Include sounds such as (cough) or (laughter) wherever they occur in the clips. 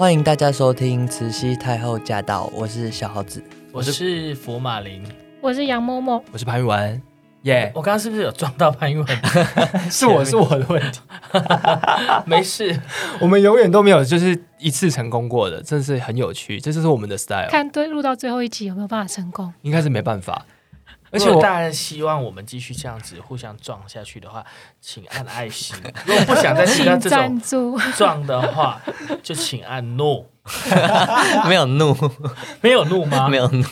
欢迎大家收听《慈禧太后驾到》，我是小豪子，我是佛马林，我是杨嬷嬷，我是潘玉文。耶！我刚刚是不是有撞到潘玉文？(laughs) 是我 (laughs) 是我的问题，(laughs) 没事。我们永远都没有就是一次成功过的，真是很有趣。这就是我们的 style。看对录到最后一集有没有办法成功？应该是没办法。而且我大家希望我们继续这样子互相撞下去的话，请按爱心。(laughs) 如果不想再听到这种撞的话，就请按怒。(laughs) 没有怒，没有怒吗？没有怒。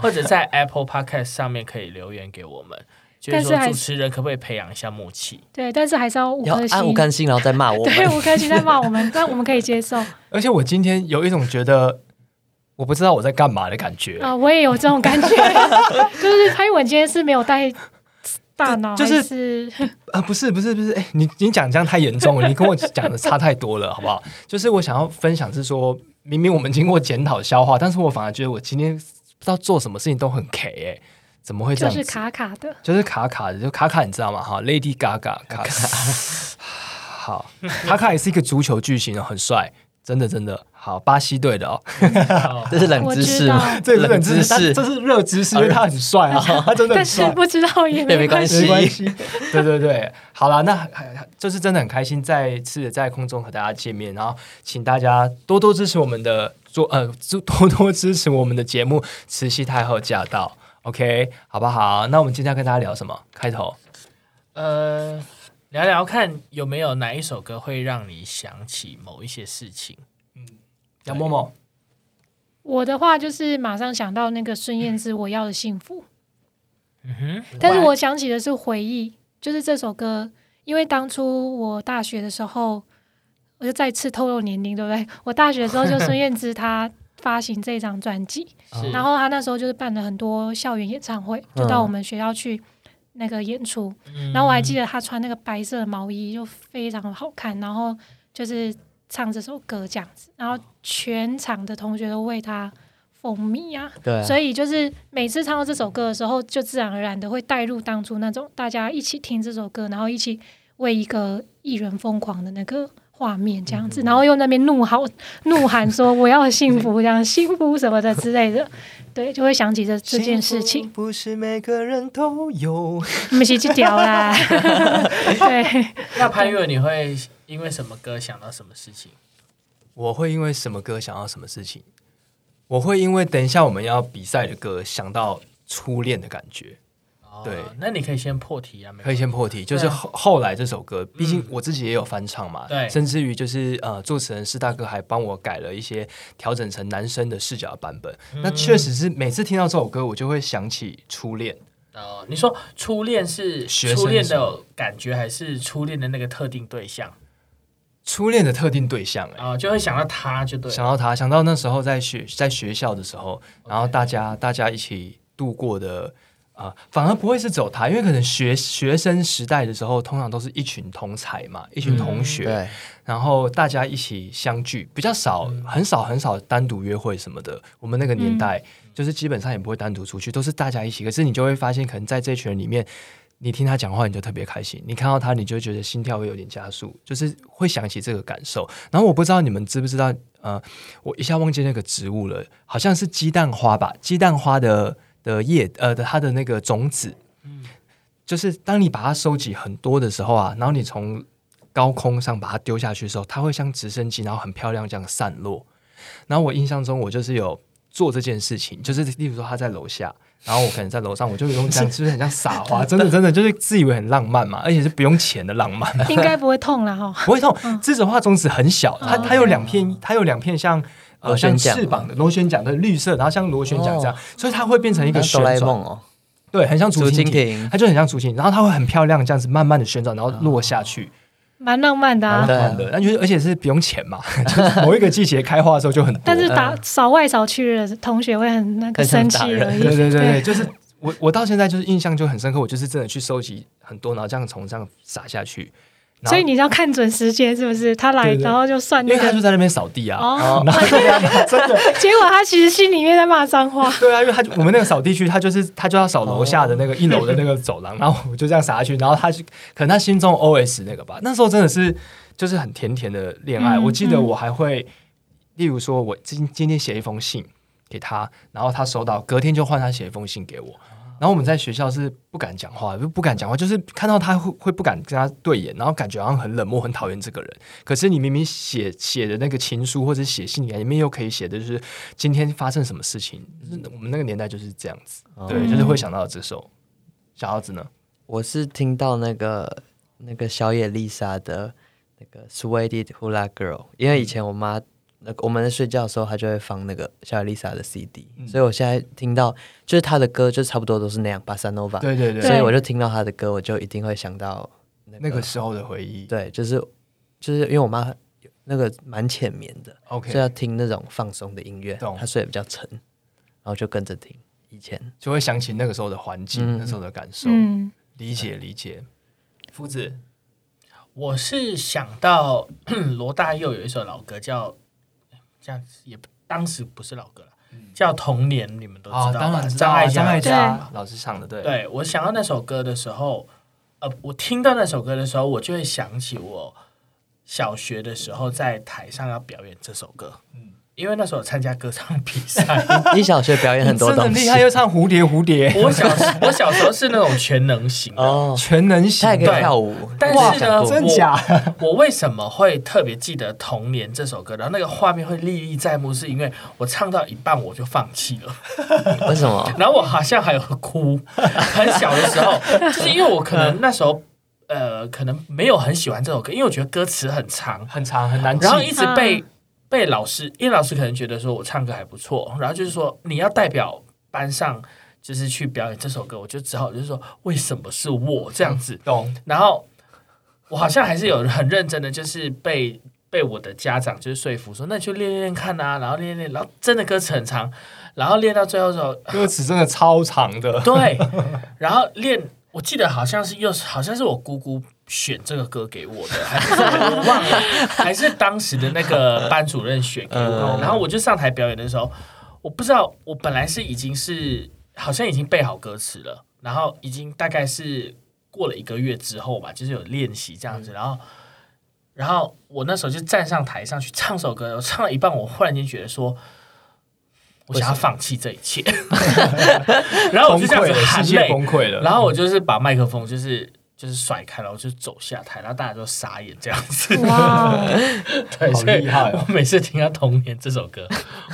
或者在 Apple Podcast 上面可以留言给我们。但是主持人可不可以培养一下默契？对，但是还是要五颗星，要按五颗星，然后再骂我。对，五颗星再骂我们，(laughs) 但我们可以接受。而且我今天有一种觉得我不知道我在干嘛的感觉啊、呃！我也有这种感觉，(laughs) 就是潘文今天是没有带大脑，就是，是 (laughs) 啊，不是不是不是，哎、欸，你你讲这样太严重了，(laughs) 你跟我讲的差太多了，好不好？就是我想要分享是说，明明我们经过检讨消化，但是我反而觉得我今天不知道做什么事情都很 K 哎、欸。怎么会这样？就是卡卡的，就是卡卡的，就卡卡，你知道吗？哈，Lady Gaga，卡卡，好，卡卡也是一个足球巨星哦，很帅，真的真的好，巴西队的哦，(laughs) 这是冷知识吗？这是冷知识，这是热知识，因为他很帅啊，(laughs) 他真的帅，但是不知道也没关系，没关系，(laughs) 对对对，好了，那就是真的很开心，再次在空中和大家见面，然后请大家多多支持我们的做呃，多多支持我们的节目《慈禧太后驾到》。OK，好不好？那我们今天要跟大家聊什么？开头，呃，聊聊看有没有哪一首歌会让你想起某一些事情。嗯，杨默默，我的话就是马上想到那个孙燕姿《我要的幸福》。嗯哼，但是我想起的是回忆，就是这首歌，因为当初我大学的时候，我就再次透露年龄，对不对？我大学的时候就孙燕姿她。发行这张专辑，(laughs) 然后她那时候就是办了很多校园演唱会，就到我们学校去那个演出。嗯、然后我还记得他穿那个白色的毛衣，就非常的好看。然后就是唱这首歌这样子，然后全场的同学都为他风靡啊。对，所以就是每次唱到这首歌的时候，就自然而然的会带入当初那种大家一起听这首歌，然后一起为一个艺人疯狂的那个。画面这样子，然后又那边怒吼、(laughs) 怒喊说：“我要幸福，这样幸福什么的之类的。” (laughs) 对，就会想起这这件事情。不是每个人都有，你们一起去屌啦。(laughs) 对，那潘越，你会因为什么歌想到什么事情？我会因为什么歌想到什么事情？我会因为等一下我们要比赛的歌想到初恋的感觉。对，那你可以先破题啊，可以先破题，就是后后来这首歌，毕竟我自己也有翻唱嘛，对，甚至于就是呃，作词人是大哥还帮我改了一些，调整成男生的视角的版本。那确实是每次听到这首歌，我就会想起初恋。哦，你说初恋是初恋的感觉，还是初恋的那个特定对象？初恋的特定对象，哎，啊，就会想到他，就对，想到他，想到那时候在学在学校的时候，然后大家大家一起度过的。啊、呃，反而不会是走他，因为可能学学生时代的时候，通常都是一群同才嘛，一群同学，嗯、然后大家一起相聚，比较少，嗯、很少很少单独约会什么的。我们那个年代，嗯、就是基本上也不会单独出去，都是大家一起。可是你就会发现，可能在这群人里面，你听他讲话，你就特别开心；你看到他，你就觉得心跳会有点加速，就是会想起这个感受。然后我不知道你们知不知道，呃，我一下忘记那个植物了，好像是鸡蛋花吧？鸡蛋花的。的叶呃的它的那个种子，嗯，就是当你把它收集很多的时候啊，然后你从高空上把它丢下去的时候，它会像直升机，然后很漂亮这样散落。然后我印象中，我就是有做这件事情，就是例如说他在楼下，然后我可能在楼上，我就用这样，是不是很像撒花？(laughs) 真的真的就是自以为很浪漫嘛，而且是不用钱的浪漫。(laughs) 应该不会痛了哈，不会痛。栀子花种子很小，它它有两片，它有两片像。呃，像翅膀的螺旋桨的绿色，然后像螺旋桨这样，所以它会变成一个旋转哦。对，很像竹蜻蜓，它就很像竹蜻蜓，然后它会很漂亮，这样子慢慢的旋转，然后落下去，蛮浪漫的啊。蛮浪漫的，那就是而且是不用钱嘛，(laughs) 就是某一个季节开花的时候就很多。但是打扫外扫去的同学会很那个生气而已。对对对，就是我我到现在就是印象就很深刻，我就是真的去收集很多，然后这样从这样撒下去。所以你要看准时间，是不是？他来，然后就算，因为他就在那边扫地啊。哦，(laughs) 真的。结果他其实心里面在骂脏话。(laughs) 对啊，因为他我们那个扫地区，他就是他就要扫楼下的那个一楼的那个走廊，然后我就这样撒下去，然后他就可能他心中 OS 那个吧。那时候真的是就是很甜甜的恋爱。我记得我还会例如说我今今天写一封信给他，然后他收到，隔天就换他写一封信给我。然后我们在学校是不敢讲话，就不敢讲话，就是看到他会会不敢跟他对眼，然后感觉好像很冷漠、很讨厌这个人。可是你明明写写的那个情书或者写信里面又可以写的就是今天发生什么事情。就是我们那个年代就是这样子，嗯、对，就是会想到这首。小孩子呢？我是听到那个那个小野丽莎的那个《Sweated Hula Girl》，因为以前我妈。那我们在睡觉的时候，他就会放那个小丽莎的 CD，嗯，所以我现在听到就是他的歌，就差不多都是那样，巴萨诺瓦。对对对。所以我就听到他的歌，我就一定会想到那个，那个时候的回忆。对，就是就是因为我妈那个蛮浅眠的，OK，所以要听那种放松的音乐，她睡得比较沉，然后就跟着听。以前就会想起那个时候的环境，嗯，那时候的感受。嗯，理解理解。夫子，我是想到 (clears throat) 罗大佑有一首老歌叫。这样子也当时不是老歌了，叫《童年》，你们都知道张艾嘉老师唱的，对。对，我想到那首歌的时候，呃，我听到那首歌的时候，我就会想起我小学的时候在台上要表演这首歌。嗯因为那时候参加歌唱比赛，(laughs) 你小学表演很多东西，厉害又唱蝴蝶蝴蝶。我小我小时候是那种全能型的，哦，全能型，他也可以跳舞。但是呢，真假？我为什么会特别记得《童年》这首歌？然后那个画面会历历在目，是因为我唱到一半我就放弃了。(laughs) 为什么？然后我好像还有哭，很小的时候，(laughs) 就是因为我可能那时候呃，可能没有很喜欢这首歌，因为我觉得歌词很长，很长很难记，然后一直被。被老师，因为老师可能觉得说我唱歌还不错，然后就是说你要代表班上，就是去表演这首歌，我就只好就是说为什么是我这样子？懂。然后我好像还是有很认真的，就是被被我的家长就是说服说，那你就练练看啊，然后练练，然后真的歌词很长，然后练到最后的时候，歌词真的超长的。对，然后练，我记得好像是又是好像是我姑姑。选这个歌给我的，还是我忘了，还是当时的那个班主任选给我。然后我就上台表演的时候，我不知道，我本来是已经是好像已经背好歌词了，然后已经大概是过了一个月之后吧，就是有练习这样子。然后，然后我那时候就站上台上去唱首歌，我唱了一半，我忽然间觉得说，我想要放弃这一切，(laughs) 然后我就这样子含泪崩溃了，然后我就是把麦克风就是。就是甩开了，我就走下台，然后大家都傻眼这样子。哇，(laughs) 对，好厉害哦！我每次听到《童年》这首歌，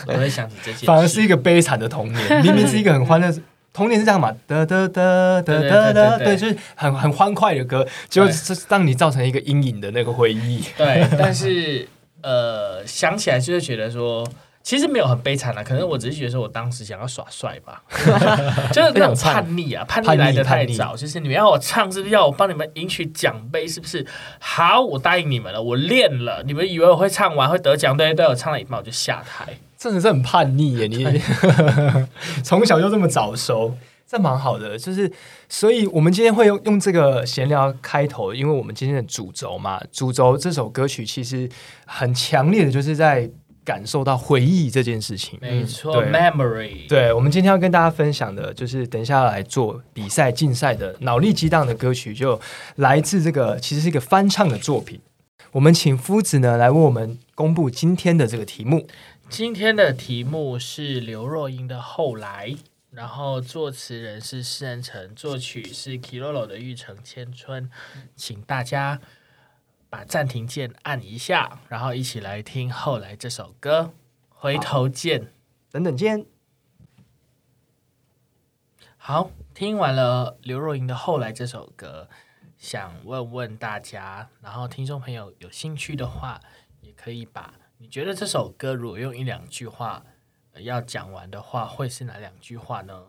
我都会想起这些。反而是一个悲惨的童年，明明是一个很欢乐。童年是这样嘛？哒哒哒哒哒哒，对，就是很很欢快的歌，就是让你造成一个阴影的那个回忆。对，但是呃，想起来就是觉得说。其实没有很悲惨啦，可能我只是觉得说我当时想要耍帅吧，(laughs) 就是那种叛逆啊，叛逆来的太早，就是你们要我唱，是不是要我帮你们赢取奖杯？是不是？好，我答应你们了，我练了，你们以为我会唱完会得奖？对对，我唱了一半我就下台，真的是很叛逆耶！你 (laughs) 从小就这么早熟，这蛮好的。就是，所以我们今天会用用这个闲聊开头，因为我们今天的主轴嘛，主轴这首歌曲其实很强烈的，就是在。感受到回忆这件事情，没错，，memory。对，我们今天要跟大家分享的，就是等一下来做比赛竞赛的脑力激荡的歌曲，就来自这个，其实是一个翻唱的作品。我们请夫子呢来为我们公布今天的这个题目。今天的题目是刘若英的《后来》，然后作词人是施仁诚，作曲是 Kilolo 的《玉成千春》，请大家。把暂停键按一下，然后一起来听后来这首歌。回头见，等等见。好，听完了刘若英的《后来》这首歌，想问问大家，然后听众朋友有兴趣的话，也可以把你觉得这首歌如果用一两句话要讲完的话，会是哪两句话呢？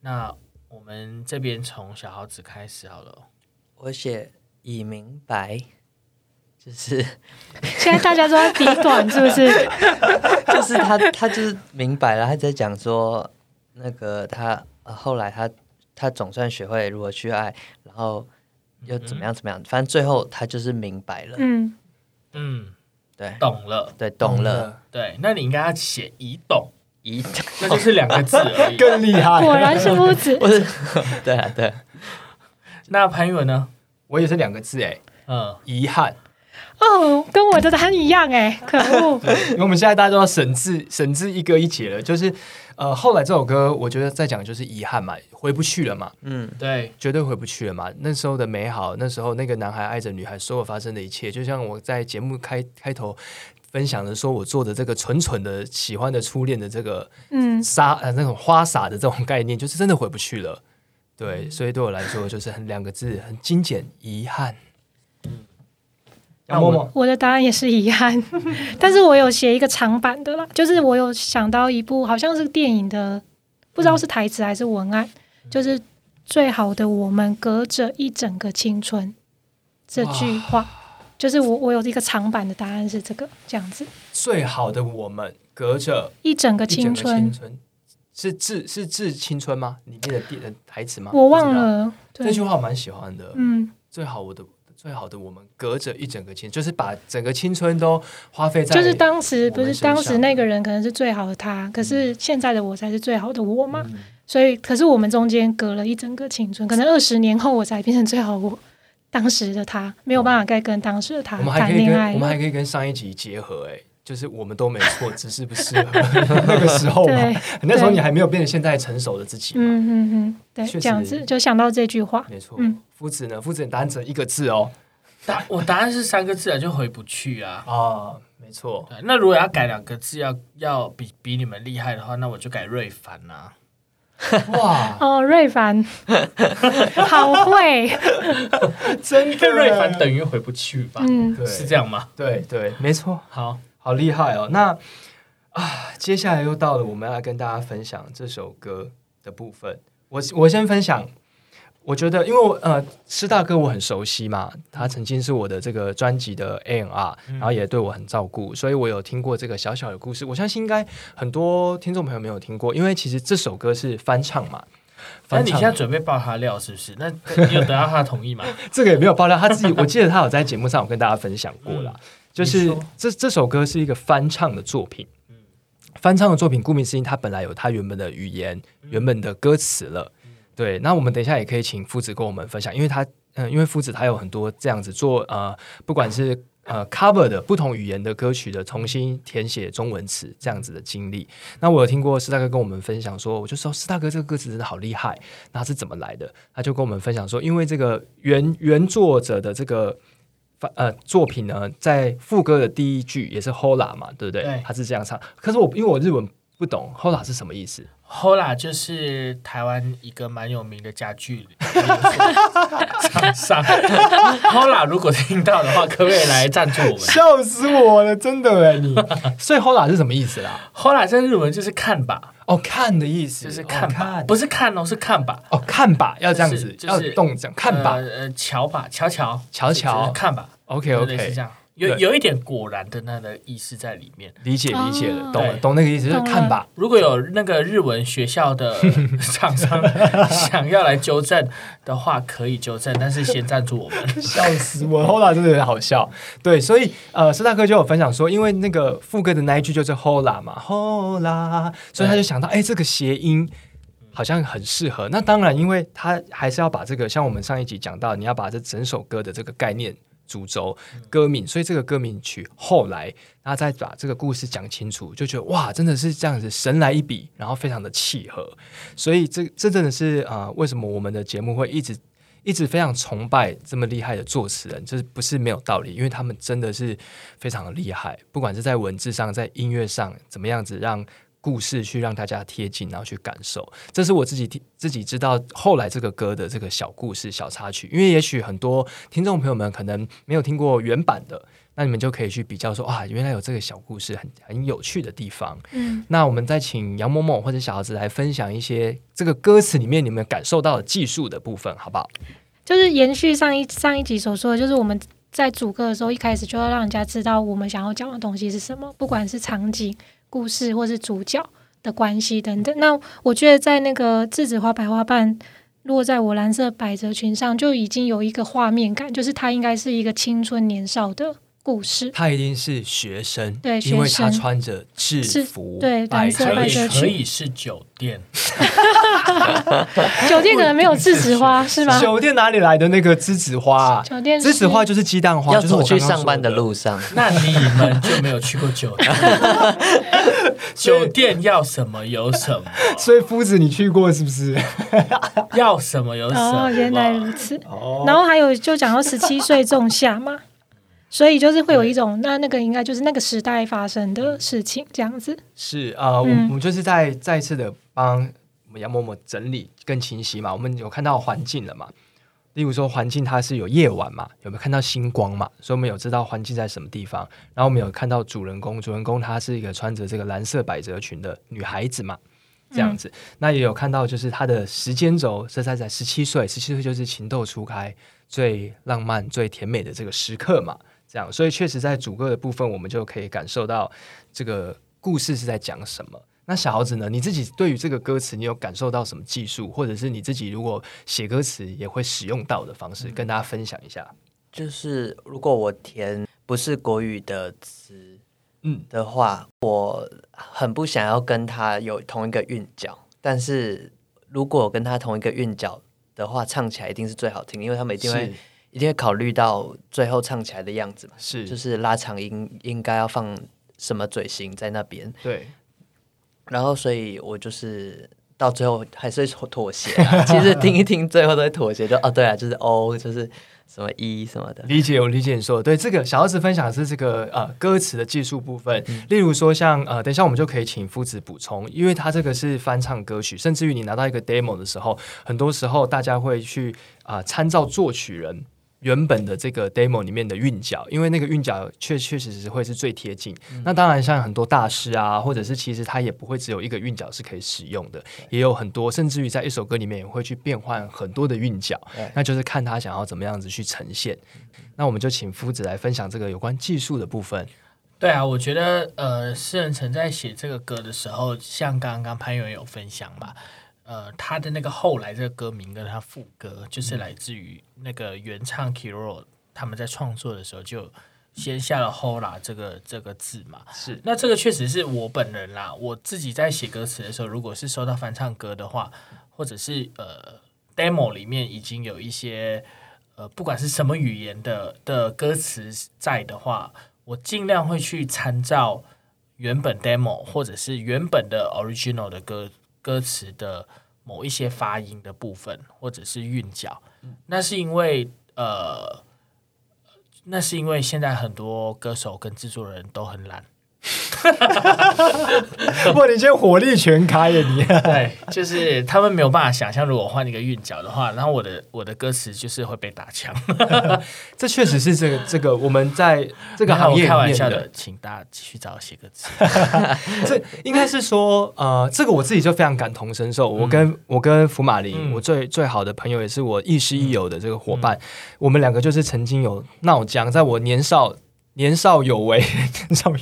那我们这边从小豪子开始好了。我写已明白。就是 (laughs) 现在大家都在比短，是不是？(laughs) 就是他，他就是明白了，他在讲说，那个他后来他他总算学会如何去爱，然后又怎么样怎么样，反正最后他就是明白了。嗯嗯，对，懂了，对，懂了，对。那你应该要写已懂，已，(laughs) 那就是两个字而已，更厉害。果然是夫子，不是？对啊，对。那潘裕文呢？我也是两个字，哎，嗯，遗憾。哦，跟我的答案一样哎，可恶！(laughs) 因为我们现在大家都要审字，审字一哥一姐了，就是呃，后来这首歌，我觉得在讲就是遗憾嘛，回不去了嘛，嗯，对，绝对回不去了嘛。那时候的美好，那时候那个男孩爱着女孩，所有发生的一切，就像我在节目开开头分享的，说我做的这个蠢蠢的喜欢的初恋的这个嗯沙呃那种花洒的这种概念，就是真的回不去了。对，所以对我来说就是很两个字，很精简，遗憾。啊、我我的答案也是遗憾，(laughs) 但是我有写一个长版的啦，就是我有想到一部好像是电影的，不知道是台词还是文案，嗯、就是最好的我们隔着一整个青春这句话，就是我我有一个长版的答案是这个这样子，最好的我们隔着一整个青春，是致是致青春吗？里面的电的台词吗？我忘了，这句话我蛮喜欢的，嗯，最好我的。最好的我们隔着一整个青春，就是把整个青春都花费在。就是当时不是当时那个人可能是最好的他，嗯、可是现在的我才是最好的我嘛。嗯、所以，可是我们中间隔了一整个青春，可能二十年后我才变成最好的我。当时的他没有办法再跟当时的他谈恋爱。我们还可以跟上一集结合，哎，就是我们都没错，(laughs) 只是不适合 (laughs) 那个时候嘛。那时候你还没有变成现在成熟的自己。嗯嗯嗯，对，这样子就想到这句话，没错。嗯。夫子呢？夫子答案只一个字哦。答我答案是三个字啊，就回不去啊。哦，没错。那如果要改两个字，要要比比你们厉害的话，那我就改瑞凡啊。哇哦，瑞凡，(laughs) 好会，真的。瑞凡等于回不去吧？嗯，对，是这样吗？对对，没错。好，好厉害哦。那啊，接下来又到了我们要跟大家分享这首歌的部分。我我先分享。我觉得，因为我呃，师大哥我很熟悉嘛，他曾经是我的这个专辑的 A&R，然后也对我很照顾，所以我有听过这个小小的故事。我相信应该很多听众朋友没有听过，因为其实这首歌是翻唱嘛。那你现在准备爆他料是不是？那你有得到他的同意吗？(laughs) 这个也没有爆料，他自己我记得他有在节目上有跟大家分享过啦，嗯、就是这这首歌是一个翻唱的作品。翻唱的作品，顾名思义，它本来有它原本的语言、原本的歌词了。对，那我们等一下也可以请夫子跟我们分享，因为他，嗯、呃，因为夫子他有很多这样子做，呃，不管是呃 cover 的不同语言的歌曲的重新填写中文词这样子的经历。那我有听过师大哥跟我们分享说，我就说师大哥这个歌词真的好厉害，那他是怎么来的？他就跟我们分享说，因为这个原原作者的这个呃作品呢，在副歌的第一句也是 Hola 嘛，对不对？对他是这样唱，可是我因为我日文不懂，Hola 是什么意思？Hola 就是台湾一个蛮有名的家具厂商。Hola 如果听到的话，可不可以来赞助我们？(laughs) 笑死我了，真的哎你。所以 Hola 是什么意思啦？Hola 在日文就是看吧，哦，看的意思就是看吧，不是看哦，是看吧。哦，看吧，要这样子，要动这样看吧，呃，瞧吧，瞧瞧，瞧瞧，看吧。OK OK，是这样。有有一点果然的那个意思在里面，理解理解了，懂了懂那个意思，就是看吧。如果有那个日文学校的 (laughs) 厂商想要来纠正的话，可以纠正，但是先赞助我们。(laughs) 笑死我，Hola 真的很好笑。对，所以呃，斯大哥就有分享说，因为那个副歌的那一句就是 Hola 嘛，Hola，所以他就想到，哎，这个谐音好像很适合。那当然，因为他还是要把这个，像我们上一集讲到，你要把这整首歌的这个概念。主轴歌名，所以这个歌名曲后来，然后再把这个故事讲清楚，就觉得哇，真的是这样子，神来一笔，然后非常的契合。所以这这真的是啊、为什么我们的节目会一直一直非常崇拜这么厉害的作词人？这不是没有道理，因为他们真的是非常的厉害，不管是在文字上，在音乐上，怎么样子让。故事去让大家贴近，然后去感受，这是我自己听自己知道后来这个歌的这个小故事、小插曲。因为也许很多听众朋友们可能没有听过原版的，那你们就可以去比较说啊，原来有这个小故事很很有趣的地方。嗯，那我们再请杨某某或者小孩子来分享一些这个歌词里面你们感受到的技术的部分，好不好？就是延续上一上一集所说的，就是我们在主歌的时候一开始就要让人家知道我们想要讲的东西是什么，不管是场景。故事或是主角的关系等等，那我觉得在那个栀子花白花瓣落在我蓝色百褶裙上，就已经有一个画面感，就是他应该是一个青春年少的故事。他一定是学生，对，因为他穿着制服，对，蓝色百褶裙可以是酒店。(laughs) 酒店可能没有栀子花 (laughs) 是吗？酒店哪里来的那个栀子花啊？酒店栀子花就是鸡蛋花，要就是我走去上班的路上。(laughs) 那你们就没有去过酒店？酒店要什么有什么，所以夫子你去过是不是？要什么有什么。哦，原来如此。哦然后还有就讲到十七岁仲夏嘛，所以就是会有一种那那个应该就是那个时代发生的事情这样子。是啊、呃，我嗯我们就是在再次的帮我们杨嬷嬷整理更清晰嘛。我们有看到环境了嘛？例如说环境它是有夜晚嘛，有没有看到星光嘛？所以我们有知道环境在什么地方。然后我们有看到主人公，主人公她是一个穿着这个蓝色百褶裙的女孩子嘛，这样子。那也有看到就是她的时间轴是在在十七岁，十七岁就是情窦初开、最浪漫、最甜美的这个时刻嘛。这样，所以确实在主歌的部分，我们就可以感受到这个故事是在讲什么。那小豪子呢？你自己对于这个歌词，你有感受到什么技术，或者是你自己如果写歌词也会使用到的方式，跟大家分享一下？就是如果我填不是国语的词，嗯的话，我很不想要跟他有同一个韵脚。但是如果我跟他同一个韵脚的话，唱起来一定是最好听，因为他们一定会是一定会考虑到最后唱起来的样子嘛。是就是拉长音应该要放什么嘴型在那边，对，然后所以我就是到最后还是会妥协啊。(laughs) 其实听一听，最后都会妥协，就哦对啊，就是 O 就是什么 E 什么的。理解，我理解你说的。对，这个小豪子分享的是这个呃歌词的技术部分，例如说像呃，等一下我们就可以请夫子补充，因为他这个是翻唱歌曲，甚至于你拿到一个 demo 的时候，很多时候大家会去啊、呃、参照作曲人。原本的这个 demo 里面的韵脚，因为那个韵脚确确实实会是最贴近。嗯、那当然，像很多大师啊，或者是其实他也不会只有一个韵脚是可以使用的，也有很多，甚至于在一首歌里面也会去变换很多的韵脚。那就是看他想要怎么样子去呈现。嗯、那我们就请夫子来分享这个有关技术的部分。对啊，我觉得呃，诗人曾在写这个歌的时候，像刚刚潘源有分享吧。呃，他的那个后来这个歌名跟他副歌，就是来自于那个原唱 Kiro 他们在创作的时候就先下了 Hola 这个这个字嘛。是，那这个确实是我本人啦，我自己在写歌词的时候，如果是收到翻唱歌的话，或者是呃 demo 里面已经有一些呃不管是什么语言的的歌词在的话，我尽量会去参照原本 demo 或者是原本的 original 的歌。歌词的某一些发音的部分，或者是韵脚，那是因为呃，那是因为现在很多歌手跟制作人都很懒。(laughs) 哇，你今天火力全开呀！你 (laughs) 对，就是他们没有办法想象，如果换一个韵脚的话，然后我的我的歌词就是会被打枪。(laughs) 这确实是这个这个我们在这个行业开玩笑的，请大家继续找我写歌词。这应该是说，呃，这个我自己就非常感同身受。我跟、嗯、我跟福马林，嗯、我最最好的朋友，也是我亦师亦友的这个伙伴，嗯、我们两个就是曾经有闹僵，在我年少。年少有为，(laughs) 年少有，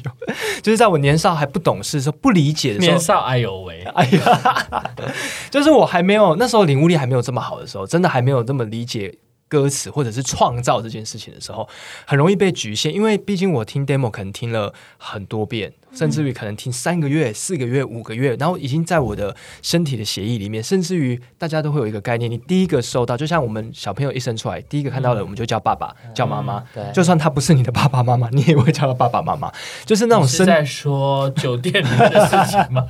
就是在我年少还不懂事的时候，不理解的时候，年少哎有为，(laughs) 哎呀，(laughs) 就是我还没有那时候领悟力还没有这么好的时候，真的还没有这么理解歌词或者是创造这件事情的时候，很容易被局限，因为毕竟我听 demo 可能听了很多遍。甚至于可能停三个月、四个月、五个月，然后已经在我的身体的协议里面。甚至于大家都会有一个概念：你第一个收到，就像我们小朋友一生出来，第一个看到的我们就叫爸爸、嗯、叫妈妈。对，就算他不是你的爸爸妈妈，你也会叫他爸爸妈妈。就是那种 (laughs) 是在说酒店里面的事情吗？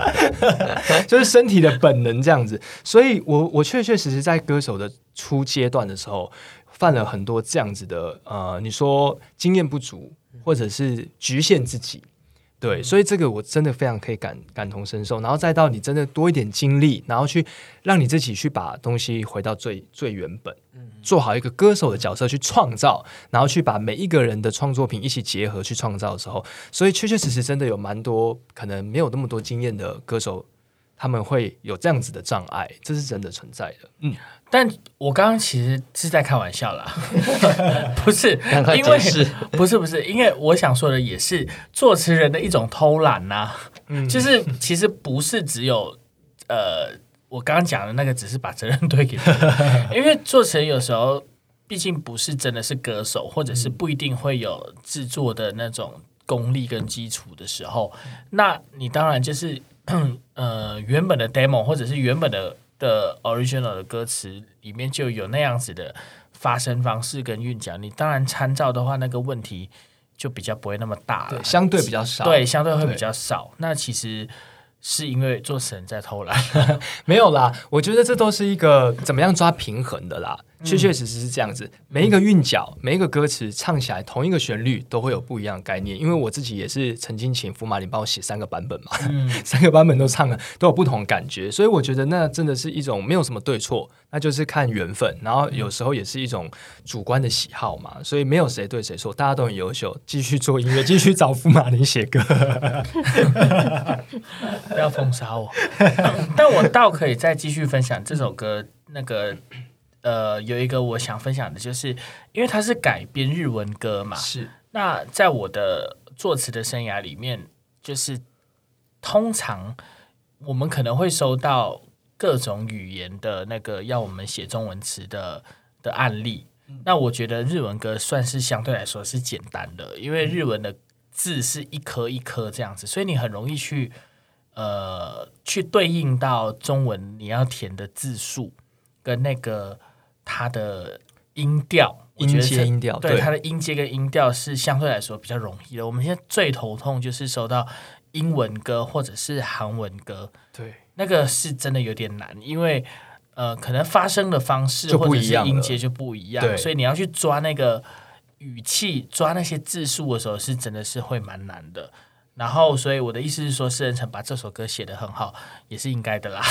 (laughs) 就是身体的本能这样子。所以我我确确实实在歌手的初阶段的时候，犯了很多这样子的呃，你说经验不足，或者是局限自己。对，所以这个我真的非常可以感感同身受，然后再到你真的多一点精力，然后去让你自己去把东西回到最最原本，做好一个歌手的角色去创造，然后去把每一个人的创作品一起结合去创造的时候，所以确确实实真的有蛮多可能没有那么多经验的歌手，他们会有这样子的障碍，这是真的存在的。嗯。但我刚刚其实是在开玩笑啦，(laughs) 不是，因为不是不是，因为我想说的也是作词人的一种偷懒呐、啊，嗯、就是其实不是只有呃，我刚刚讲的那个只是把责任推给他，(laughs) 因为作词人有时候毕竟不是真的是歌手，或者是不一定会有制作的那种功力跟基础的时候，那你当然就是 (clears throat) 呃原本的 demo 或者是原本的。的 original 的歌词里面就有那样子的发声方式跟韵脚，你当然参照的话，那个问题就比较不会那么大了，对，相对比较少，对，相对会比较少。那其实。是因为作词人在偷懒，(laughs) 没有啦。我觉得这都是一个怎么样抓平衡的啦。确确实实是这样子，每一个韵脚，每一个歌词唱起来，同一个旋律都会有不一样的概念。因为我自己也是曾经请福马林帮我写三个版本嘛，嗯、(laughs) 三个版本都唱了，都有不同的感觉。所以我觉得那真的是一种没有什么对错，那就是看缘分。然后有时候也是一种主观的喜好嘛，所以没有谁对谁错，大家都很优秀，继续做音乐，(laughs) 继续找福马林写歌，(laughs) 不要封杀我。但我倒可以再继续分享这首歌那个。呃，有一个我想分享的，就是因为它是改编日文歌嘛，是。那在我的作词的生涯里面，就是通常我们可能会收到各种语言的那个要我们写中文词的的案例。嗯。那我觉得日文歌算是相对来说是简单的，因为日文的字是一颗一颗这样子，所以你很容易去呃去对应到中文你要填的字数跟那个。它的音调，音阶音调，对它的音阶跟音调是相对来说比较容易的。我们现在最头痛就是收到英文歌或者是韩文歌，对，那个是真的有点难，因为呃，可能发声的方式或者是音阶就不一样，所以你要去抓那个语气、抓那些字数的时候，是真的是会蛮难的。然后，所以我的意思是说，施人成把这首歌写得很好，也是应该的啦。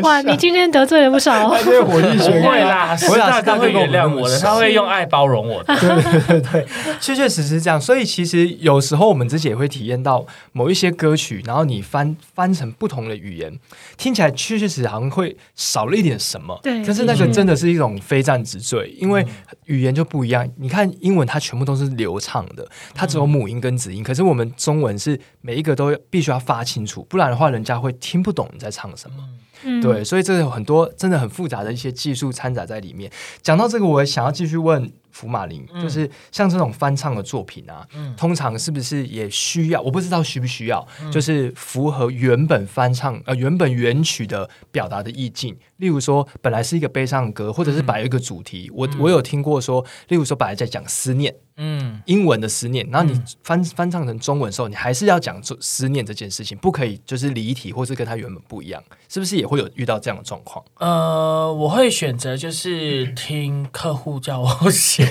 哇，你今天得罪了不少哦。对，火力全开。不会啦，我大哥会原谅我的，他会用爱包容我的。对对对 (laughs) 对，确确实实是这样。所以其实有时候我们自己也会体验到某一些歌曲，然后你翻翻成不同的语言，听起来确确实实好像会少了一点什么。对，可是那个真的是一种非战之罪，因为语言就不一样。你看英文，它全部都是流畅的，它。有母音跟子音，可是我们中文是每一个都必须要发清楚，不然的话，人家会听不懂你在唱什么。嗯、对，所以这有很多真的很复杂的一些技术掺杂在里面。讲到这个，我也想要继续问。福马林就是像这种翻唱的作品啊，嗯、通常是不是也需要？我不知道需不需要，嗯、就是符合原本翻唱呃原本原曲的表达的意境。例如说，本来是一个悲伤歌，或者是摆一个主题。嗯、我我有听过说，例如说，本来在讲思念，嗯，英文的思念，然后你翻翻唱成中文的时候，你还是要讲思念这件事情，不可以就是离题，或是跟它原本不一样，是不是也会有遇到这样的状况？呃，我会选择就是听客户叫我写。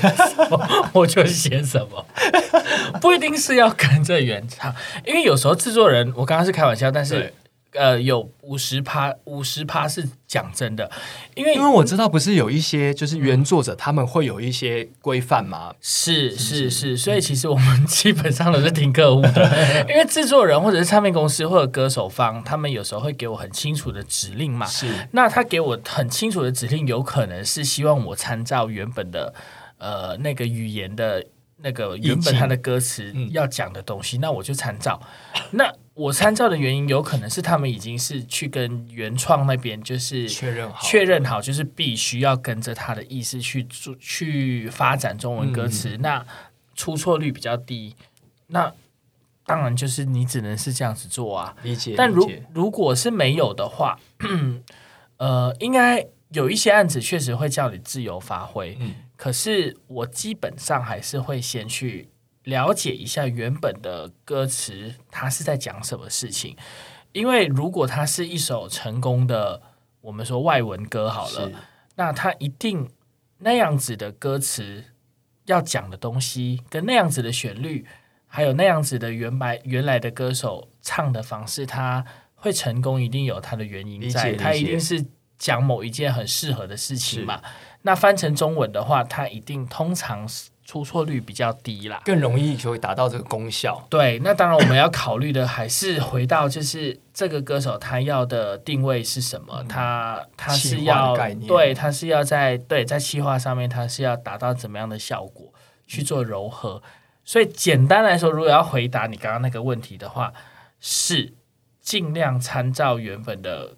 我就写什么，(laughs) 不一定是要跟着原唱，因为有时候制作人，我刚刚是开玩笑，但是呃，有五十趴，五十趴是讲真的，因为因为我知道不是有一些就是原作者他们会有一些规范吗？是是是，所以其实我们基本上都是听客户的，(laughs) 因为制作人或者是唱片公司或者歌手方，他们有时候会给我很清楚的指令嘛，是，那他给我很清楚的指令，有可能是希望我参照原本的。呃，那个语言的那个原本它的歌词要讲的东西，嗯、那我就参照。那我参照的原因，有可能是他们已经是去跟原创那边就是确认好，确认好，就是必须要跟着他的意思去做去发展中文歌词，嗯、那出错率比较低。那当然就是你只能是这样子做啊。理解。但如如果是没有的话，(clears throat) 呃，应该有一些案子确实会叫你自由发挥。嗯。可是我基本上还是会先去了解一下原本的歌词，它是在讲什么事情。因为如果它是一首成功的，我们说外文歌好了，那它一定那样子的歌词要讲的东西，跟那样子的旋律，还有那样子的原白原来的歌手唱的方式，它会成功，一定有它的原因在，它一定是讲某一件很适合的事情嘛。那翻成中文的话，它一定通常出错率比较低啦，更容易就会达到这个功效。对，那当然我们要考虑的还是回到就是这个歌手他要的定位是什么？嗯、他他是要对，他是要在对在气化上面，他是要达到怎么样的效果去做糅合？所以简单来说，如果要回答你刚刚那个问题的话，是尽量参照原本的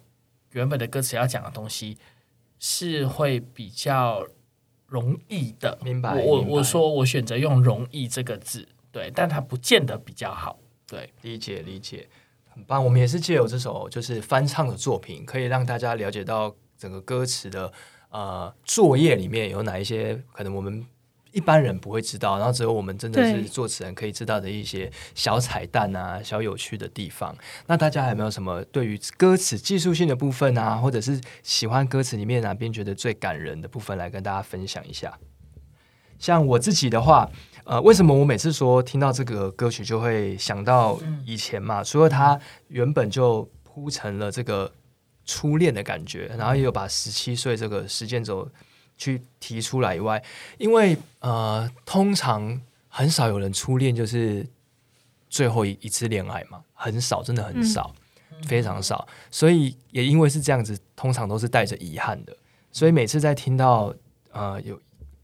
原本的歌词要讲的东西。是会比较容易的，明白？我我说我选择用“容易”这个字，对，但它不见得比较好，对，理解理解。很棒。我们也是借由这首就是翻唱的作品，可以让大家了解到整个歌词的呃作业里面有哪一些可能我们一般人不会知道，然后只有我们真的是作词人可以知道的一些小彩蛋啊、小有趣的地方。那大家还有没有什么对于歌词技术性的部分啊，或者是喜欢歌词里面哪边觉得最感人的部分来跟大家分享一下？像我自己的话，呃，为什么我每次说听到这个歌曲就会想到以前嘛？除了它原本就铺成了这个初恋的感觉，然后也有把十七岁这个时间轴去提出来以外，因为呃，通常很少有人初恋就是最后一一次恋爱嘛，很少，真的很少，嗯、非常少。所以也因为是这样子，通常都是带着遗憾的。所以每次在听到呃有。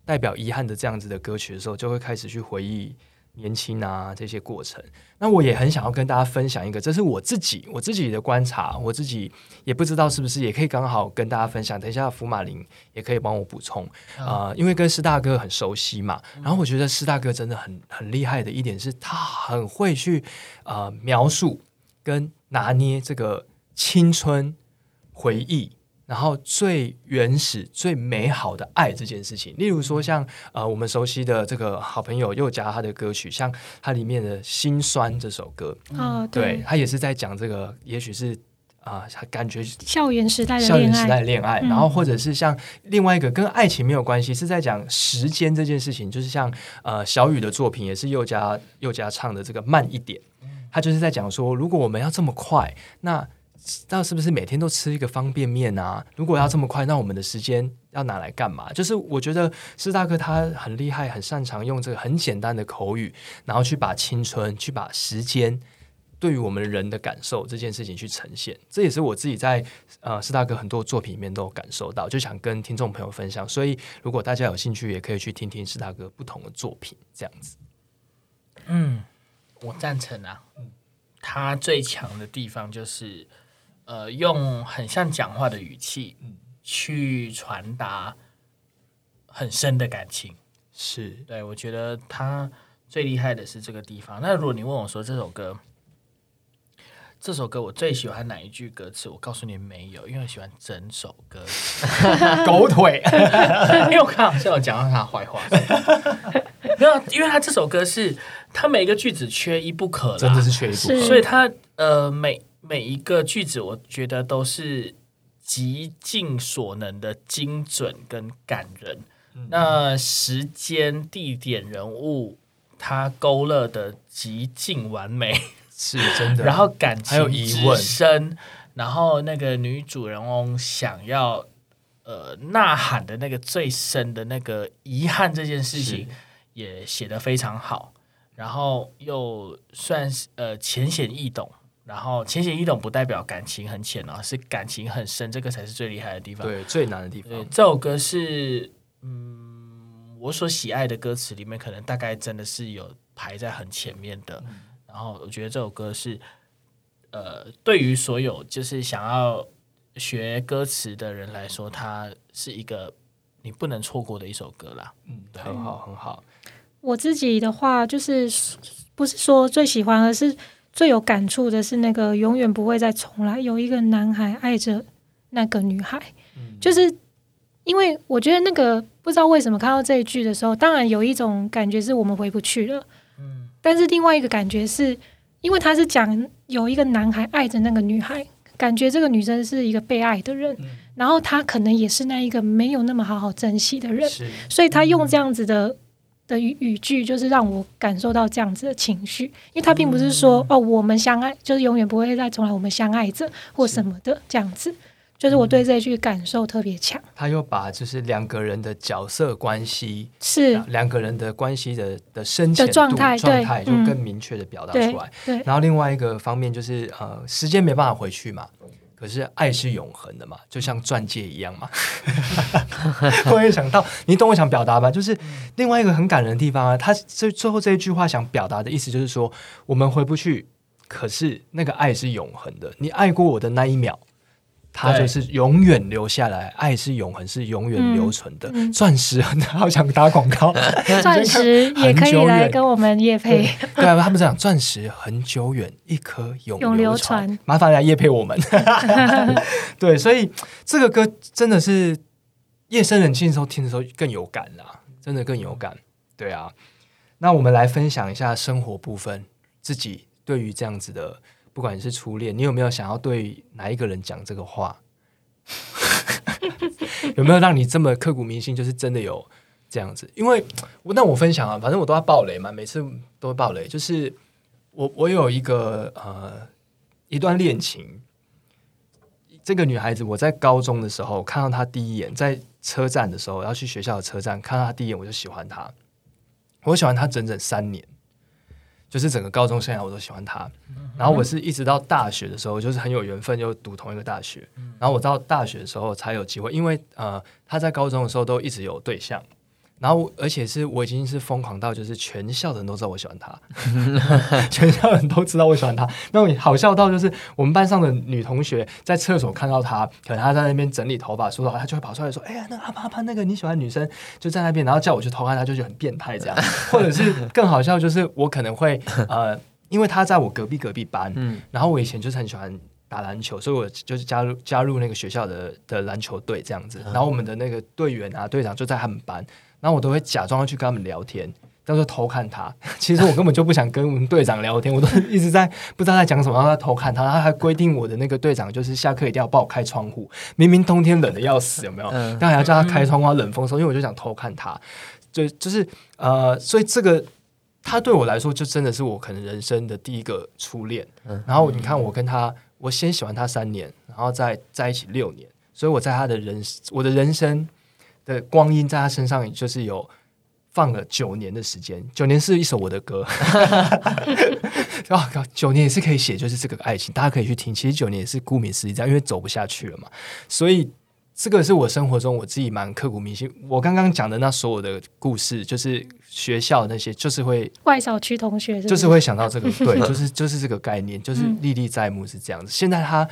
代表遗憾的这样子的歌曲的时候，就会开始去回忆年轻啊这些过程。那我也很想要跟大家分享一个，这是我自己我自己的观察，我自己也不知道是不是也可以刚好跟大家分享。等一下福马林也可以帮我补充啊、呃，因为跟施大哥很熟悉嘛。然后我觉得施大哥真的很很厉害的一点是他很会去呃描述跟拿捏这个青春回忆。然后最原始、最美好的爱这件事情，例如说像呃我们熟悉的这个好朋友又加他的歌曲，像他里面的《心酸》这首歌，哦，对，对他也是在讲这个，也许是啊、呃，感觉校园时代的校园时代的恋爱，嗯、然后或者是像另外一个跟爱情没有关系，是在讲时间这件事情，就是像呃小雨的作品，也是宥嘉宥嘉唱的这个慢一点，他就是在讲说，如果我们要这么快，那那是不是每天都吃一个方便面啊？如果要这么快，那我们的时间要拿来干嘛？就是我觉得施大哥他很厉害，很擅长用这个很简单的口语，然后去把青春、去把时间对于我们人的感受这件事情去呈现。这也是我自己在呃施大哥很多作品里面都有感受到，就想跟听众朋友分享。所以如果大家有兴趣，也可以去听听施大哥不同的作品，这样子。嗯，我赞成啊。他最强的地方就是。呃，用很像讲话的语气，去传达很深的感情，是。对，我觉得他最厉害的是这个地方。那如果你问我说这首歌，这首歌我最喜欢哪一句歌词？我告诉你没有，因为我喜欢整首歌，(laughs) 狗腿，(laughs) 因为我看好像有讲到他坏话，(laughs) 没有，因为他这首歌是他每一个句子缺一不可，真的是缺一不可，所以他呃每。每一个句子，我觉得都是极尽所能的精准跟感人。嗯、那时间、地点、人物，它勾勒的极尽完美，是真的。(laughs) 然后感情还有疑问深，然后那个女主人翁想要呃呐喊的那个最深的那个遗憾这件事情，也写得非常好。然后又算是呃浅显易懂。然后浅显易懂不代表感情很浅哦，是感情很深，这个才是最厉害的地方。对，最难的地方。对，这首歌是嗯，我所喜爱的歌词里面，可能大概真的是有排在很前面的。嗯、然后我觉得这首歌是呃，对于所有就是想要学歌词的人来说，它是一个你不能错过的一首歌啦。嗯，很好，很好。我自己的话，就是不是说最喜欢，而是。最有感触的是那个永远不会再重来。有一个男孩爱着那个女孩，嗯、就是因为我觉得那个不知道为什么看到这一句的时候，当然有一种感觉是我们回不去了。嗯、但是另外一个感觉是因为他是讲有一个男孩爱着那个女孩，感觉这个女生是一个被爱的人，嗯、然后他可能也是那一个没有那么好好珍惜的人，所以他用这样子的。的语语句就是让我感受到这样子的情绪，因为他并不是说、嗯、哦，我们相爱就是永远不会再重来，我们相爱着或什么的这样子，就是我对这一句感受特别强。他又把就是两个人的角色关系是两个人的关系的的深浅状态状态就更明确的表达出来。然后另外一个方面就是呃，时间没办法回去嘛。可是爱是永恒的嘛，就像钻戒一样嘛。(laughs) (laughs) 突然想到，你懂我想表达吧？就是另外一个很感人的地方啊。他最最后这一句话想表达的意思就是说，我们回不去，可是那个爱是永恒的。你爱过我的那一秒，它就是永远留下来，爱是永恒，是永远留存的。嗯嗯、钻石，好想打广告，(laughs) 钻石也可以来跟我们叶配。对啊，他们讲钻石很久远，一颗永永流传。麻烦来叶配我们。(laughs) 对，所以这个歌真的是夜深人静的时候听的时候更有感啦，真的更有感。对啊，那我们来分享一下生活部分，自己对于这样子的。不管你是初恋，你有没有想要对哪一个人讲这个话？(laughs) 有没有让你这么刻骨铭心？就是真的有这样子？因为那我分享啊，反正我都要爆雷嘛，每次都会爆雷。就是我我有一个呃一段恋情，这个女孩子我在高中的时候看到她第一眼，在车站的时候要去学校的车站看到她第一眼，我就喜欢她，我喜欢她整整三年。就是整个高中生涯我都喜欢他，然后我是一直到大学的时候，就是很有缘分，就读同一个大学。然后我到大学的时候才有机会，因为呃他在高中的时候都一直有对象。然后，而且是我已经是疯狂到，就是全校的人都知道我喜欢他，(laughs) 全校人都知道我喜欢他。那种好笑到，就是我们班上的女同学在厕所看到他，可能他在那边整理头发梳头，他就会跑出来说：“哎呀，那个阿潘阿潘，那个你喜欢女生就在那边。”然后叫我去偷看，他就觉得很变态这样。(laughs) 或者是更好笑，就是我可能会呃，因为他在我隔壁隔壁班，然后我以前就是很喜欢打篮球，所以我就是加入加入那个学校的的篮球队这样子。然后我们的那个队员啊队长就在他们班。然后我都会假装要去跟他们聊天，到时候偷看他。(laughs) 其实我根本就不想跟我们队长聊天，我都一直在不知道在讲什么，然后在偷看他。他还规定我的那个队长就是下课一定要帮我开窗户，明明冬天冷的要死，有没有？但还要叫他开窗户，冷风时候，因为我就想偷看他。就就是呃，所以这个他对我来说就真的是我可能人生的第一个初恋。然后你看我跟他，我先喜欢他三年，然后再在一起六年，所以我在他的人我的人生。的光阴在他身上，就是有放了九年的时间。九年是一首我的歌，(laughs) 啊，九年也是可以写，就是这个爱情，大家可以去听。其实九年也是顾名思义这样，因为走不下去了嘛。所以这个是我生活中我自己蛮刻骨铭心。我刚刚讲的那所有的故事，就是学校那些，就是会外小区同学是是，就是会想到这个，(laughs) 对，就是就是这个概念，就是历历在目是这样子。现在他。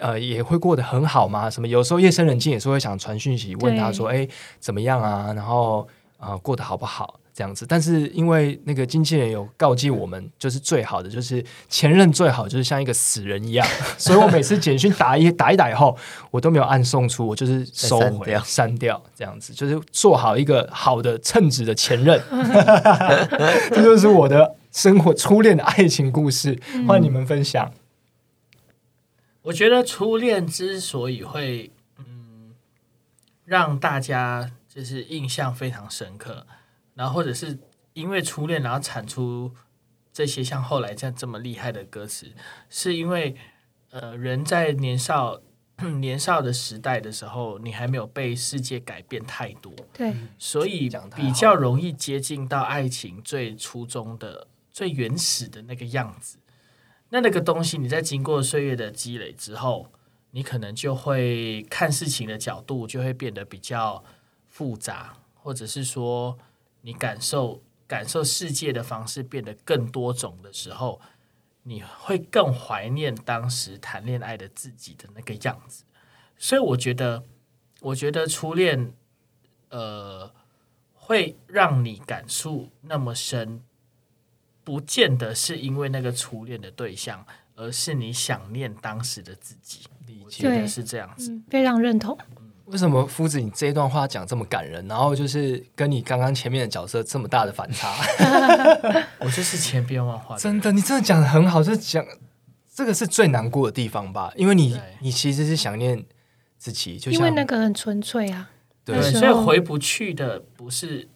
呃，也会过得很好吗？什么有时候夜深人静也是会想传讯息问他说：“哎，怎么样啊？”然后啊、呃，过得好不好？这样子。但是因为那个经纪人有告诫我们，就是最好的就是前任最好就是像一个死人一样，(laughs) 所以我每次简讯打一打一打以后，我都没有按送出，我就是收回删掉，删掉这样子，就是做好一个好的称职的前任。(laughs) 这就是我的生活初恋的爱情故事，欢迎你们分享。我觉得初恋之所以会嗯让大家就是印象非常深刻，然后或者是因为初恋然后产出这些像后来这样这么厉害的歌词，是因为呃人在年少 (clears throat) 年少的时代的时候，你还没有被世界改变太多，对，所以比较容易接近到爱情最初衷的最原始的那个样子。那那个东西，你在经过岁月的积累之后，你可能就会看事情的角度就会变得比较复杂，或者是说你感受感受世界的方式变得更多种的时候，你会更怀念当时谈恋爱的自己的那个样子。所以我觉得，我觉得初恋，呃，会让你感触那么深。不见得是因为那个初恋的对象，而是你想念当时的自己。你觉得是这样子，嗯，非常认同。为什么夫子你这一段话讲这么感人？然后就是跟你刚刚前面的角色这么大的反差。(laughs) 我就是千变万化。真的，你真的讲的很好，就是讲这个是最难过的地方吧？因为你你其实是想念自己，就因为那个很纯粹啊。对，所以回不去的不是。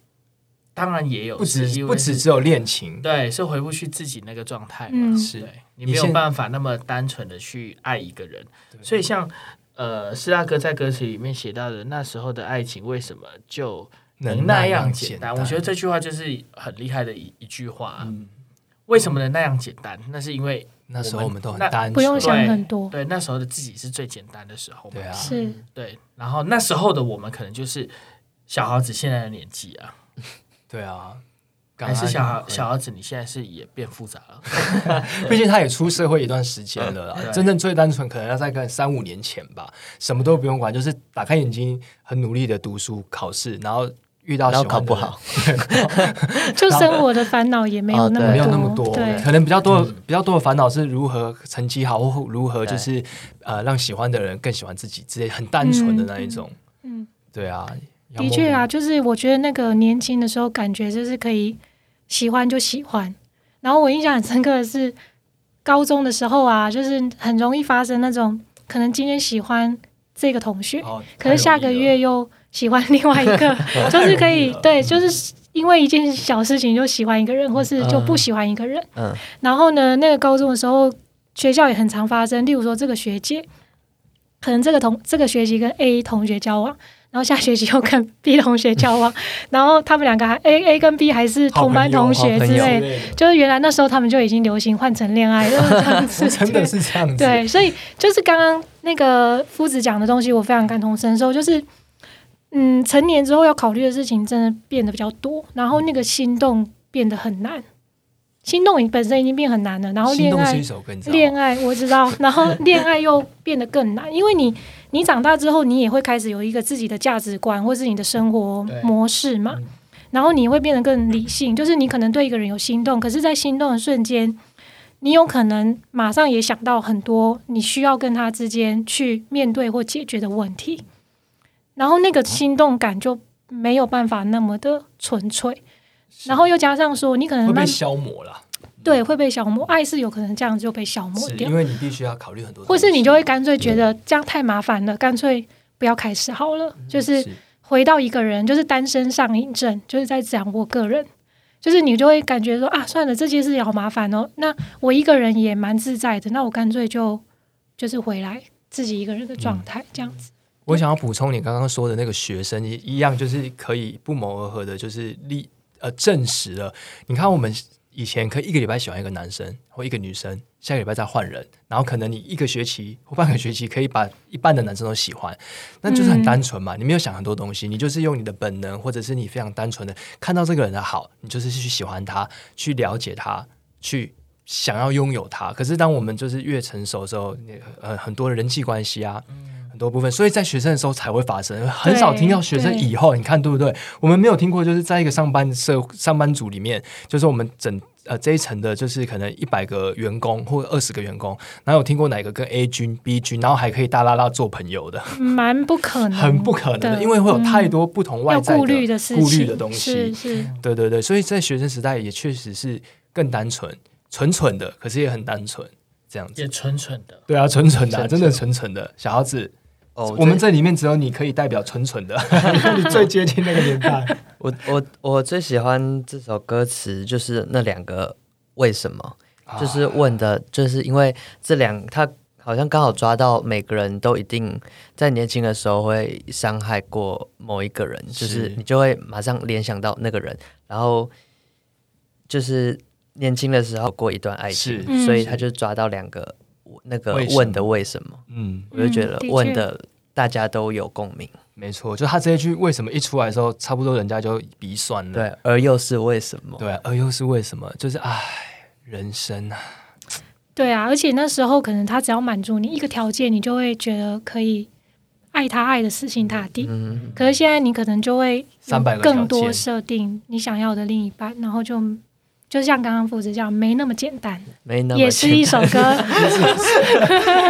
当然也有，不止不止只有恋情，对，是回不去自己那个状态嘛，嗯、是你没有办法那么单纯的去爱一个人，所以像呃，施大哥在歌词里面写到的那时候的爱情为什么就能那样简单？我觉得这句话就是很厉害的一一句话、啊。嗯，为什么能那样简单？那是因为那时候我们都很单纯，不用想很多。对，那时候的自己是最简单的时候。对啊，是，对。然后那时候的我们可能就是小孩子现在的年纪啊。(laughs) 对啊，还是小小儿子，你现在是也变复杂了。(laughs) 毕竟他也出社会一段时间了啦。嗯、真正最单纯，可能要在个三五年前吧，什么都不用管，就是打开眼睛，很努力的读书、考试，然后遇到然后考不好，(laughs) 就生活的烦恼也没有那么多，没有那么多。可能比较多、嗯、比较多的烦恼是如何成绩好，或如何就是呃让喜欢的人更喜欢自己之类，很单纯的那一种。嗯，对啊，的确啊，就是我觉得那个年轻的时候，感觉就是可以。喜欢就喜欢，然后我印象很深刻的是，高中的时候啊，就是很容易发生那种，可能今天喜欢这个同学，哦、可是下个月又喜欢另外一个，(laughs) 就是可以对，就是因为一件小事情就喜欢一个人，或是就不喜欢一个人。嗯，然后呢，那个高中的时候，学校也很常发生，例如说这个学姐，可能这个同这个学期跟 A 同学交往。然后下学期又跟 (laughs) B 同学交往，然后他们两个还 A A 跟 B 还是同班同学之类，就是原来那时候他们就已经流行换成恋爱了，这样子 (laughs) 真的是这样子。对，所以就是刚刚那个夫子讲的东西，我非常感同身受。就是嗯，成年之后要考虑的事情真的变得比较多，然后那个心动变得很难。心动本身已经变很难了，然后恋爱，恋爱我知道，然后恋爱又变得更难，因为你你长大之后，你也会开始有一个自己的价值观，或是你的生活模式嘛，然后你会变得更理性，就是你可能对一个人有心动，可是，在心动的瞬间，你有可能马上也想到很多你需要跟他之间去面对或解决的问题，然后那个心动感就没有办法那么的纯粹。然后又加上说，你可能会被消磨了，对，会被消磨。爱是有可能这样就被消磨掉，因为你必须要考虑很多，或是你就会干脆觉得这样太麻烦了，干脆不要开始好了。就是回到一个人，就是单身上瘾症，就是在讲我个人，就是你就会感觉说啊，算了，这件事也好麻烦哦。那我一个人也蛮自在的，那我干脆就就是回来自己一个人的状态，这样子。我想要补充你刚刚说的那个学生也一样，就是可以不谋而合的，就是立。呃，证实了。你看，我们以前可以一个礼拜喜欢一个男生或一个女生，下个礼拜再换人，然后可能你一个学期或半个学期可以把一半的男生都喜欢，那就是很单纯嘛。你没有想很多东西，你就是用你的本能，或者是你非常单纯的看到这个人的好，你就是去喜欢他，去了解他，去想要拥有他。可是当我们就是越成熟的时候，呃，很多的人际关系啊。多部分，所以在学生的时候才会发生，很少听到学生以后，你看对不对？我们没有听过，就是在一个上班社上班族里面，就是我们整呃这一层的，就是可能一百个员工或二十个员工，哪有听过哪个跟 A 君、B 君，然后还可以大拉拉做朋友的？蛮不可能，很不可能的，因为会有太多不同外在的顾虑的事情、顾虑的东西。是是，对对对，所以在学生时代也确实是更单纯、蠢蠢的，可是也很单纯这样子，也蠢蠢的。对啊，蠢蠢的，真的蠢蠢的小孩子。哦，我们这里面只有你可以代表纯纯的，(laughs) 你最接近那个年代。(laughs) 我我我最喜欢这首歌词，就是那两个为什么，就是问的，就是因为这两他好像刚好抓到每个人都一定在年轻的时候会伤害过某一个人，就是你就会马上联想到那个人，然后就是年轻的时候过一段爱情，所以他就抓到两个。那个问的为什么？嗯，我就觉得问的大家都有共鸣。没错，就他这一句为什么一出来的时候，差不多人家就鼻酸了。对，而又是为什么？对，而又是为什么？就是唉，人生啊。对啊，而且那时候可能他只要满足你一个条件，你就会觉得可以爱他爱的死心塌地。嗯，可是现在你可能就会更多设定你想要的另一半，然后就。就像刚刚夫子讲，没那么简单，没那么也是一首歌。(laughs)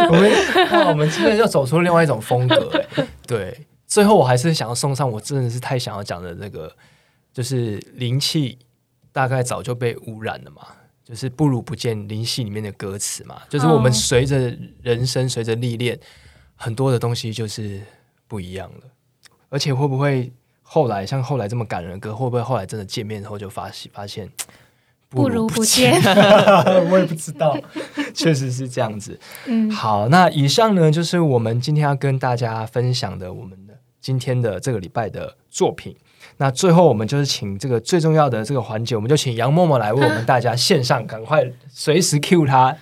我们那，我们今天又走出另外一种风格。(laughs) 对，最后我还是想要送上，我真的是太想要讲的那个，就是灵气大概早就被污染了嘛，就是不如不见灵气里面的歌词嘛，就是我们随着人生，随着历练，很多的东西就是不一样了。而且会不会后来像后来这么感人的歌，会不会后来真的见面后就发现发现？不如不见，(laughs) 我也不知道，确实是这样子。嗯，好，那以上呢就是我们今天要跟大家分享的我们的今天的这个礼拜的作品。那最后我们就是请这个最重要的这个环节，我们就请杨默默来为我们大家献上，赶快随时 cue 他。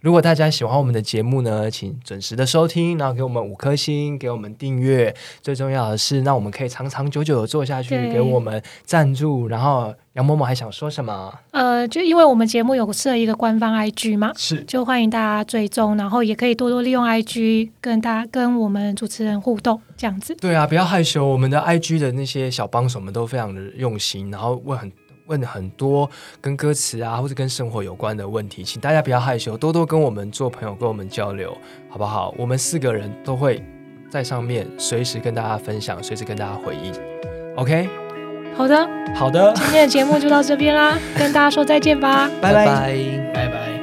如果大家喜欢我们的节目呢，请准时的收听，然后给我们五颗星，给我们订阅。最重要的是，那我们可以长长久久的做下去，给我们赞助。然后杨某某还想说什么？呃，就因为我们节目有设一个官方 IG 嘛，是，就欢迎大家追踪，然后也可以多多利用 IG 跟大家跟我们主持人互动，这样子。对啊，不要害羞，我们的 IG 的那些小帮手们都非常的用心，然后问很。问很多跟歌词啊，或者跟生活有关的问题，请大家不要害羞，多多跟我们做朋友，跟我们交流，好不好？我们四个人都会在上面随时跟大家分享，随时跟大家回应。OK，好的，好的，今天的节目就到这边啦，跟大家说再见吧，(laughs) 拜拜，拜拜。